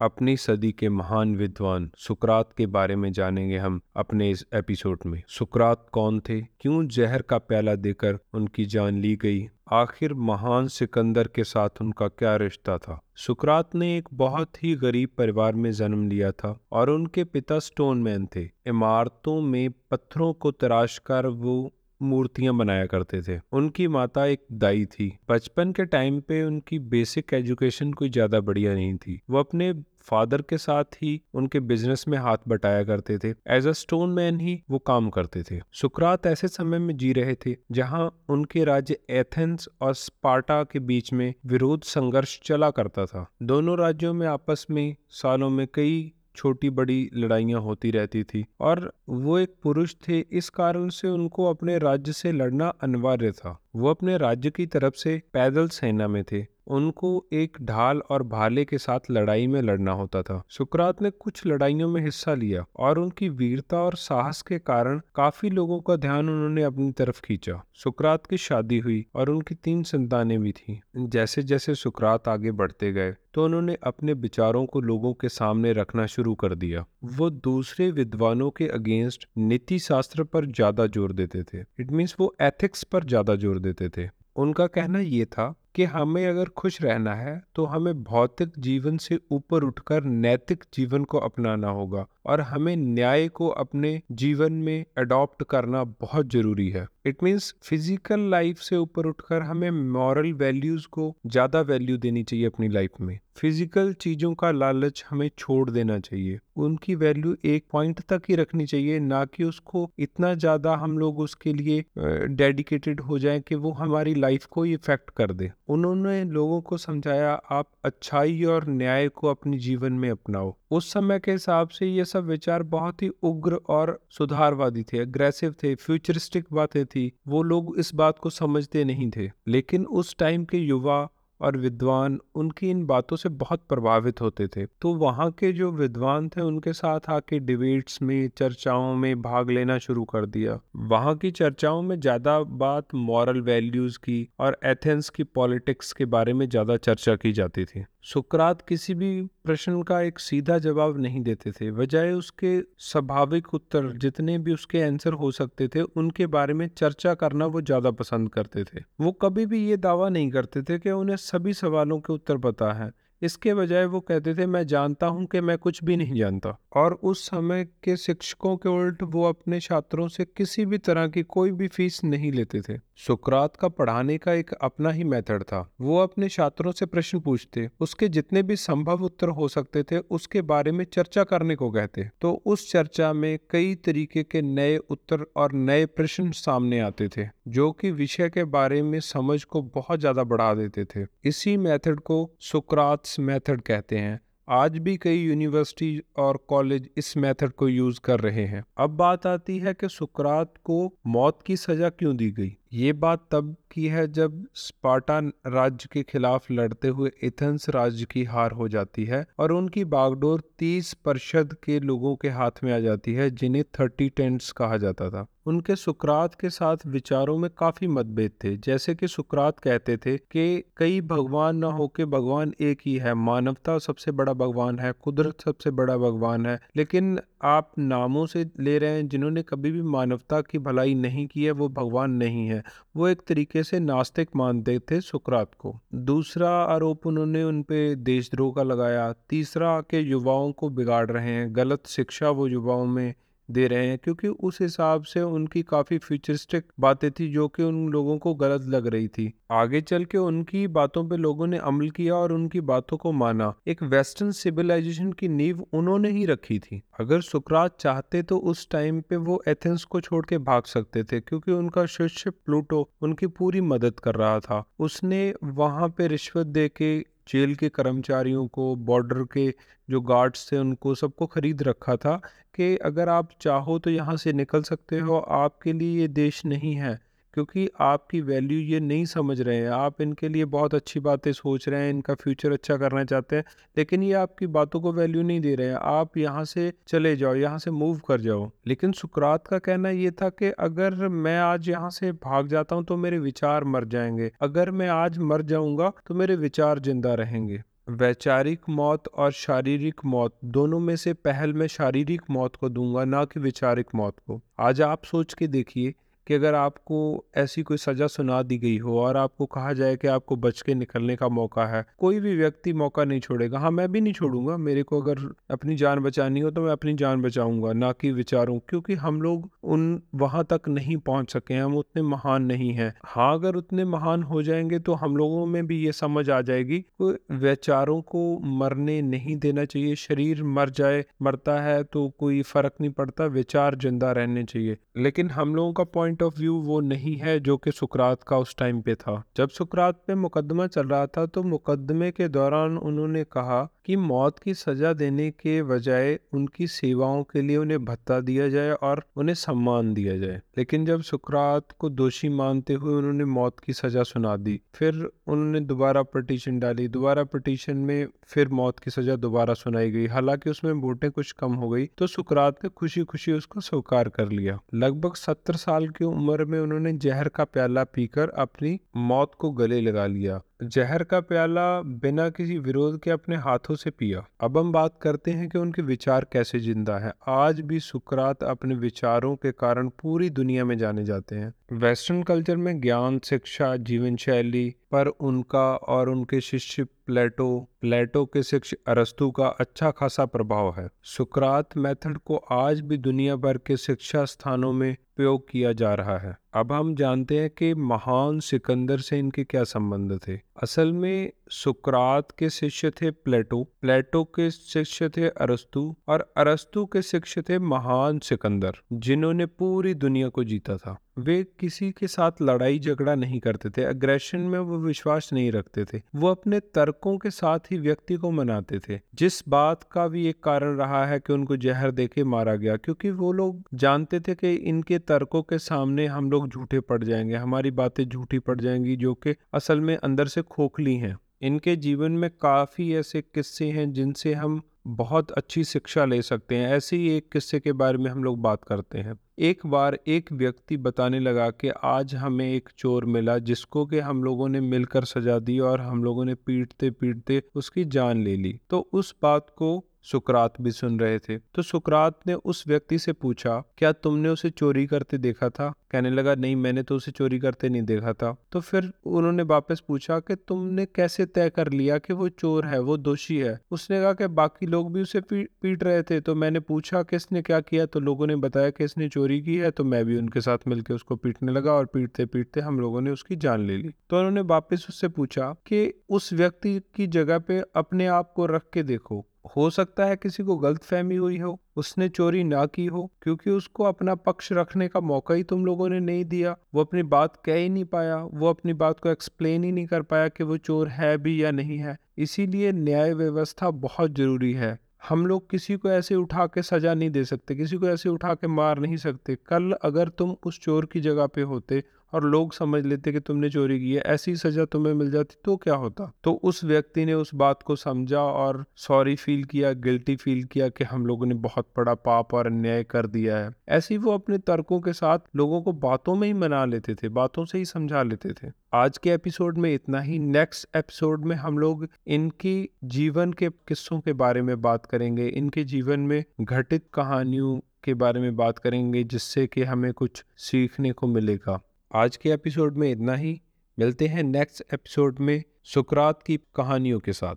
अपनी सदी के महान विद्वान सुकरात के बारे में जानेंगे हम अपने इस एपिसोड में। सुकरात कौन थे? क्यों जहर का प्याला देकर उनकी जान ली गई? आखिर महान सिकंदर के साथ उनका क्या रिश्ता था? सुकरात ने एक बहुत ही गरीब परिवार में जन्म लिया था और उनके पिता स्टोनमैन थे। इमारतों में पत्थरों को तराश कर वो मूर्तियाँ बनाया करते थे। उनकी माता एक दाई थी। बचपन के टाइम पे उनकी बेसिक एजुकेशन कोई ज़्यादा बढ़िया नहीं थी। वो अपने फादर के साथ ही उनके बिज़नेस में हाथ बटाया करते थे। एज अ स्टोन मैन ही वो काम करते थे। सुकरात ऐसे समय में जी रहे थे, जहाँ उनके राज्य एथेंस और स्पार्टा के बीच में विरोध संघर्ष चला करता था। दोनों राज्यों में आपस में सालों में कई छोटी बड़ी लड़ाइयाँ होती रहती थी और वो एक पुरुष थे। इस कारण से उनको अपने राज्य से लड़ना अनिवार्य था। वो अपने राज्य की तरफ़ से पैदल सेना में थे। उनको एक ढाल और भाले के साथ लड़ाई में लड़ना होता था। सुकरात ने कुछ लड़ाइयों में हिस्सा लिया और उनकी वीरता और साहस के कारण काफ़ी लोगों का ध्यान उन्होंने अपनी तरफ़ खींचा। सुकरात की शादी हुई और उनकी तीन संतानें भी थी। जैसे जैसे सुकरात आगे बढ़ते गए तो उन्होंने अपने विचारों को लोगों के सामने रखना शुरू कर दिया। वो दूसरे विद्वानों के अगेंस्ट नीति शास्त्र पर ज़्यादा ज़ोर देते थे। इट मीन्स वो एथिक्स पर ज़्यादा ज़ोर देते थे। उनका कहना ये था कि हमें अगर खुश रहना है तो हमें भौतिक जीवन से ऊपर उठकर नैतिक जीवन को अपनाना होगा और हमें न्याय को अपने जीवन में अडॉप्ट करना बहुत ज़रूरी है। इट मीन्स फ़िज़िकल लाइफ से ऊपर उठकर हमें मॉरल वैल्यूज़ को ज़्यादा वैल्यू देनी चाहिए अपनी लाइफ में। फ़िज़िकल चीज़ों का लालच हमें छोड़ देना चाहिए। उनकी वैल्यू एक पॉइंट तक ही रखनी चाहिए, ना कि उसको इतना ज़्यादा हम लोग उसके लिए डेडिकेटेड हो जाएँ कि वो हमारी लाइफ को इफ़ेक्ट कर दे। उन्होंने लोगों को समझाया, आप अच्छाई और न्याय को अपने जीवन में अपनाओ। उस समय के हिसाब से ये सब विचार बहुत ही उग्र और सुधारवादी थे अग्रेसिव थे फ्यूचरिस्टिक बातें थी। वो लोग इस बात को समझते नहीं थे। लेकिन उस टाइम के युवा और विद्वान उनकी इन बातों से बहुत प्रभावित होते थे। तो वहाँ के जो विद्वान थे, उनके साथ आके डिबेट्स में, चर्चाओं में भाग लेना शुरू कर दिया। वहाँ की चर्चाओं में ज़्यादा बात मॉरल वैल्यूज़ की और एथेंस की पॉलिटिक्स के बारे में ज़्यादा चर्चा की जाती थी। सुकरात किसी भी प्रश्न का एक सीधा जवाब नहीं देते थे। बजाय उसके स्वाभाविक उत्तर, जितने भी उसके आंसर हो सकते थे, उनके बारे में चर्चा करना वो ज़्यादा पसंद करते थे। वो कभी भी ये दावा नहीं करते थे कि उन्हें सभी सवालों के उत्तर पता है। इसके बजाय वो कहते थे, मैं जानता हूँ कि मैं कुछ भी नहीं जानता। और उस समय के शिक्षकों के उल्ट वो अपने छात्रों से किसी भी तरह की कोई भी फ़ीस नहीं लेते थे। सुकरात का पढ़ाने का एक अपना ही मेथड था। वो अपने छात्रों से प्रश्न पूछते, उसके जितने भी संभव उत्तर हो सकते थे, उसके बारे में चर्चा करने को कहते। तो उस चर्चा में कई तरीके के नए उत्तर और नए प्रश्न सामने आते थे, जो कि विषय के बारे में समझ को बहुत ज़्यादा बढ़ा देते थे। इसी मेथड को सुकरात मेथड कहते हैं। आज भी कई यूनिवर्सिटी और कॉलेज इस मेथड को यूज़ कर रहे हैं। अब बात आती है कि सुकरात को मौत की सजा क्यों दी गई? ये बात तब की है जब स्पार्टन राज्य के खिलाफ लड़ते हुए एथेंस राज्य की हार हो जाती है और उनकी बागडोर 30 प्रतिशत के लोगों के हाथ में आ जाती है, जिन्हें थर्टी टेंट्स कहा जाता था। उनके सुकरात के साथ विचारों में काफ़ी मतभेद थे। जैसे कि सुकरात कहते थे कि कई भगवान न होके भगवान एक ही है। मानवता सबसे बड़ा भगवान है, कुदरत सबसे बड़ा भगवान है, लेकिन आप नामों से ले रहे हैं जिन्होंने कभी भी मानवता की भलाई नहीं की है, वो भगवान नहीं है। वो एक तरीके से नास्तिक मानते थे सुकरात को। दूसरा आरोप उन्होंने उन पर देशद्रोह का लगाया। तीसरा के युवाओं को बिगाड़ रहे हैं। गलत शिक्षा वो युवाओं में दे रहे हैं, क्योंकि उस हिसाब से उनकी काफ़ी फ्यूचरिस्टिक बातें थी जो कि उन लोगों को गलत लग रही थी। आगे चल के उनकी बातों पे लोगों ने अमल किया और उनकी बातों को माना। एक वेस्टर्न सिविलाइजेशन की नींव उन्होंने ही रखी थी। अगर सुकरात चाहते तो उस टाइम पे वो एथेंस को छोड़ के भाग सकते थे, क्योंकि उनका शिष्य प्लूटो उनकी पूरी मदद कर रहा था। उसने वहाँ पे रिश्वत दे के जेल के कर्मचारियों को, बॉर्डर के जो गार्ड्स थे उनको सबको खरीद रखा था कि अगर आप चाहो तो यहाँ से निकल सकते हो, आपके लिए ये देश नहीं है। क्योंकि आपकी वैल्यू ये नहीं समझ रहे हैं। आप इनके लिए बहुत अच्छी बातें सोच रहे हैं, इनका फ्यूचर अच्छा करना चाहते हैं, लेकिन ये आपकी बातों को वैल्यू नहीं दे रहे हैं। आप यहाँ से चले जाओ, यहाँ से मूव कर जाओ। लेकिन सुकरात का कहना ये था कि अगर मैं आज यहाँ से भाग जाता हूँ तो मेरे विचार मर जाएँगे। अगर मैं आज मर जाऊँगा तो मेरे विचार ज़िंदा रहेंगे। वैचारिक मौत और शारीरिक मौत, दोनों में से पहल मैं शारीरिक मौत को दूँगा, ना कि वैचारिक मौत को। आज आप सोच के देखिए कि अगर आपको ऐसी कोई सज़ा सुना दी गई हो और आपको कहा जाए कि आपको बच के निकलने का मौका है, कोई भी व्यक्ति मौका नहीं छोड़ेगा। हाँ मैं भी नहीं छोड़ूँगा। मेरे को अगर अपनी जान बचानी हो तो मैं अपनी जान बचाऊँगा, ना कि विचारों, क्योंकि हम लोग उन, वहाँ तक नहीं पहुँच सके हम उतने महान नहीं हैं। हाँ अगर उतने महान हो जाएँगे तो हम लोगों में भी ये समझ आ जाएगी विचारों को मरने नहीं देना चाहिए। शरीर मर जाए, मरता है तो कोई फ़र्क नहीं पड़ता। विचार ज़िंदा रहने चाहिए। लेकिन हम लोगों का पॉइंट पॉइंट ऑफ़ व्यू वो नहीं है जो कि सुकरात का उस टाइम पे था। जब सुकरात पे मुकदमा चल रहा था तो मुकदमे के दौरान उन्होंने कहा कि मौत की सजा देने के बजाय उनकी सेवाओं के लिए उन्हें भत्ता दिया जाए और उन्हें सम्मान दिया जाए। लेकिन जब सुकरात को दोषी मानते हुए उन्होंने मौत की सजा सुना दी, फिर उन्होंने दोबारा पटिशन डाली। दोबारा पटिशन में फिर मौत की सजा दोबारा सुनाई गई। हालाँकि उसमें वोटें कुछ कम हो गई तो सुकरात ने खुशी खुशी उसको स्वीकार कर लिया। लगभग सत्तर साल की उम्र में उन्होंने जहर का प्याला पीकर अपनी मौत को गले लगा लिया। जहर का प्याला बिना किसी विरोध के अपने हाथों से पिया। अब हम बात करते हैं कि उनके विचार कैसे ज़िंदा है। आज भी सुकरात अपने विचारों के कारण पूरी दुनिया में जाने जाते हैं। वेस्टर्न कल्चर में ज्ञान, शिक्षा जीवन शैली पर उनका और उनके शिष्य प्लेटो प्लेटो के शिष्य अरस्तु का अच्छा खासा प्रभाव है। सुकरात मेथड को आज भी दुनिया भर के शिक्षा स्थानों में प्रयोग किया जा रहा है। अब हम जानते हैं कि महान सिकंदर से इनके क्या संबंध थे। असल में सुकरात के शिष्य थे प्लेटो। प्लेटो के शिष्य थे अरस्तु और अरस्तु के शिष्य थे महान सिकंदर, जिन्होंने पूरी दुनिया को जीता था। वे किसी के साथ लड़ाई झगड़ा नहीं करते थे अग्रेशन में वो विश्वास नहीं रखते थे। वो अपने तर्कों के साथ ही व्यक्ति को मनाते थे। जिस बात का भी एक कारण रहा है कि उनको जहर देके मारा गया, क्योंकि वो लोग जानते थे कि इनके तर्कों के सामने हम लोग झूठे पड़ जाएँगे, हमारी बातें झूठी पड़ जाएँगी, जो कि असल में अंदर से खोखली हैं। इनके जीवन में काफ़ी ऐसे किस्से हैं जिनसे हम बहुत अच्छी शिक्षा ले सकते हैं। ऐसे ही एक किस्से के बारे में हम लोग बात करते हैं। एक बार एक व्यक्ति बताने लगा कि आज हमें एक चोर मिला जिसको कि हम लोगों ने मिलकर सजा दी और हम लोगों ने पीटते पीटते उसकी जान ले ली। तो उस बात को सुकरात भी सुन रहे थे। तो सुकरात ने उस व्यक्ति से पूछा क्या तुमने उसे चोरी करते देखा था? कहने लगा नहीं मैंने तो उसे चोरी करते नहीं देखा था। तो फिर उन्होंने वापस पूछा कि तुमने कैसे तय कर लिया कि वो चोर है वो दोषी है? उसने कहा कि बाकी लोग भी उसे पी, पीट रहे थे तो मैंने पूछा कि इसने क्या किया? तो लोगों ने बताया कि इसने चोरी की है तो मैं भी उनके साथ मिलकर उसको पीटने लगा और पीटते पीटते हम लोगों ने उसकी जान ले ली। तो उन्होंने वापस उससे पूछा कि उस व्यक्ति की जगह पे अपने आप को रख के देखो हो सकता है किसी को गलत फहमी हुई हो, उसने चोरी ना की हो, क्योंकि उसको अपना पक्ष रखने का मौका ही तुम लोगों ने नहीं दिया। वो अपनी बात कह ही नहीं पाया, वो अपनी बात को एक्सप्लेन ही नहीं कर पाया कि वो चोर है भी या नहीं है। इसीलिए न्याय व्यवस्था बहुत ज़रूरी है। हम लोग किसी को ऐसे उठा के सजा नहीं दे सकते, किसी को ऐसे उठा के मार नहीं सकते। कल अगर तुम उस चोर की जगह पे होते और लोग समझ लेते कि तुमने चोरी की है, ऐसी सजा तुम्हें मिल जाती तो क्या होता? तो उस व्यक्ति ने उस बात को समझा और सॉरी फील किया गिल्टी फील किया कि हम लोगों ने बहुत बड़ा पाप और अन्याय कर दिया है। ऐसे ही वो अपने तर्कों के साथ लोगों को बातों में ही मना लेते थे, बातों से ही समझा लेते थे। आज के एपिसोड में इतना ही नेक्स्ट एपिसोड में हम लोग इनकी जीवन के किस्सों के बारे में बात करेंगे, इनके जीवन में घटित कहानियों के बारे में बात करेंगे, जिससे कि हमें कुछ सीखने को मिलेगा। आज के एपिसोड में इतना ही। मिलते हैं नेक्स्ट एपिसोड में सुकरात की कहानियों के साथ।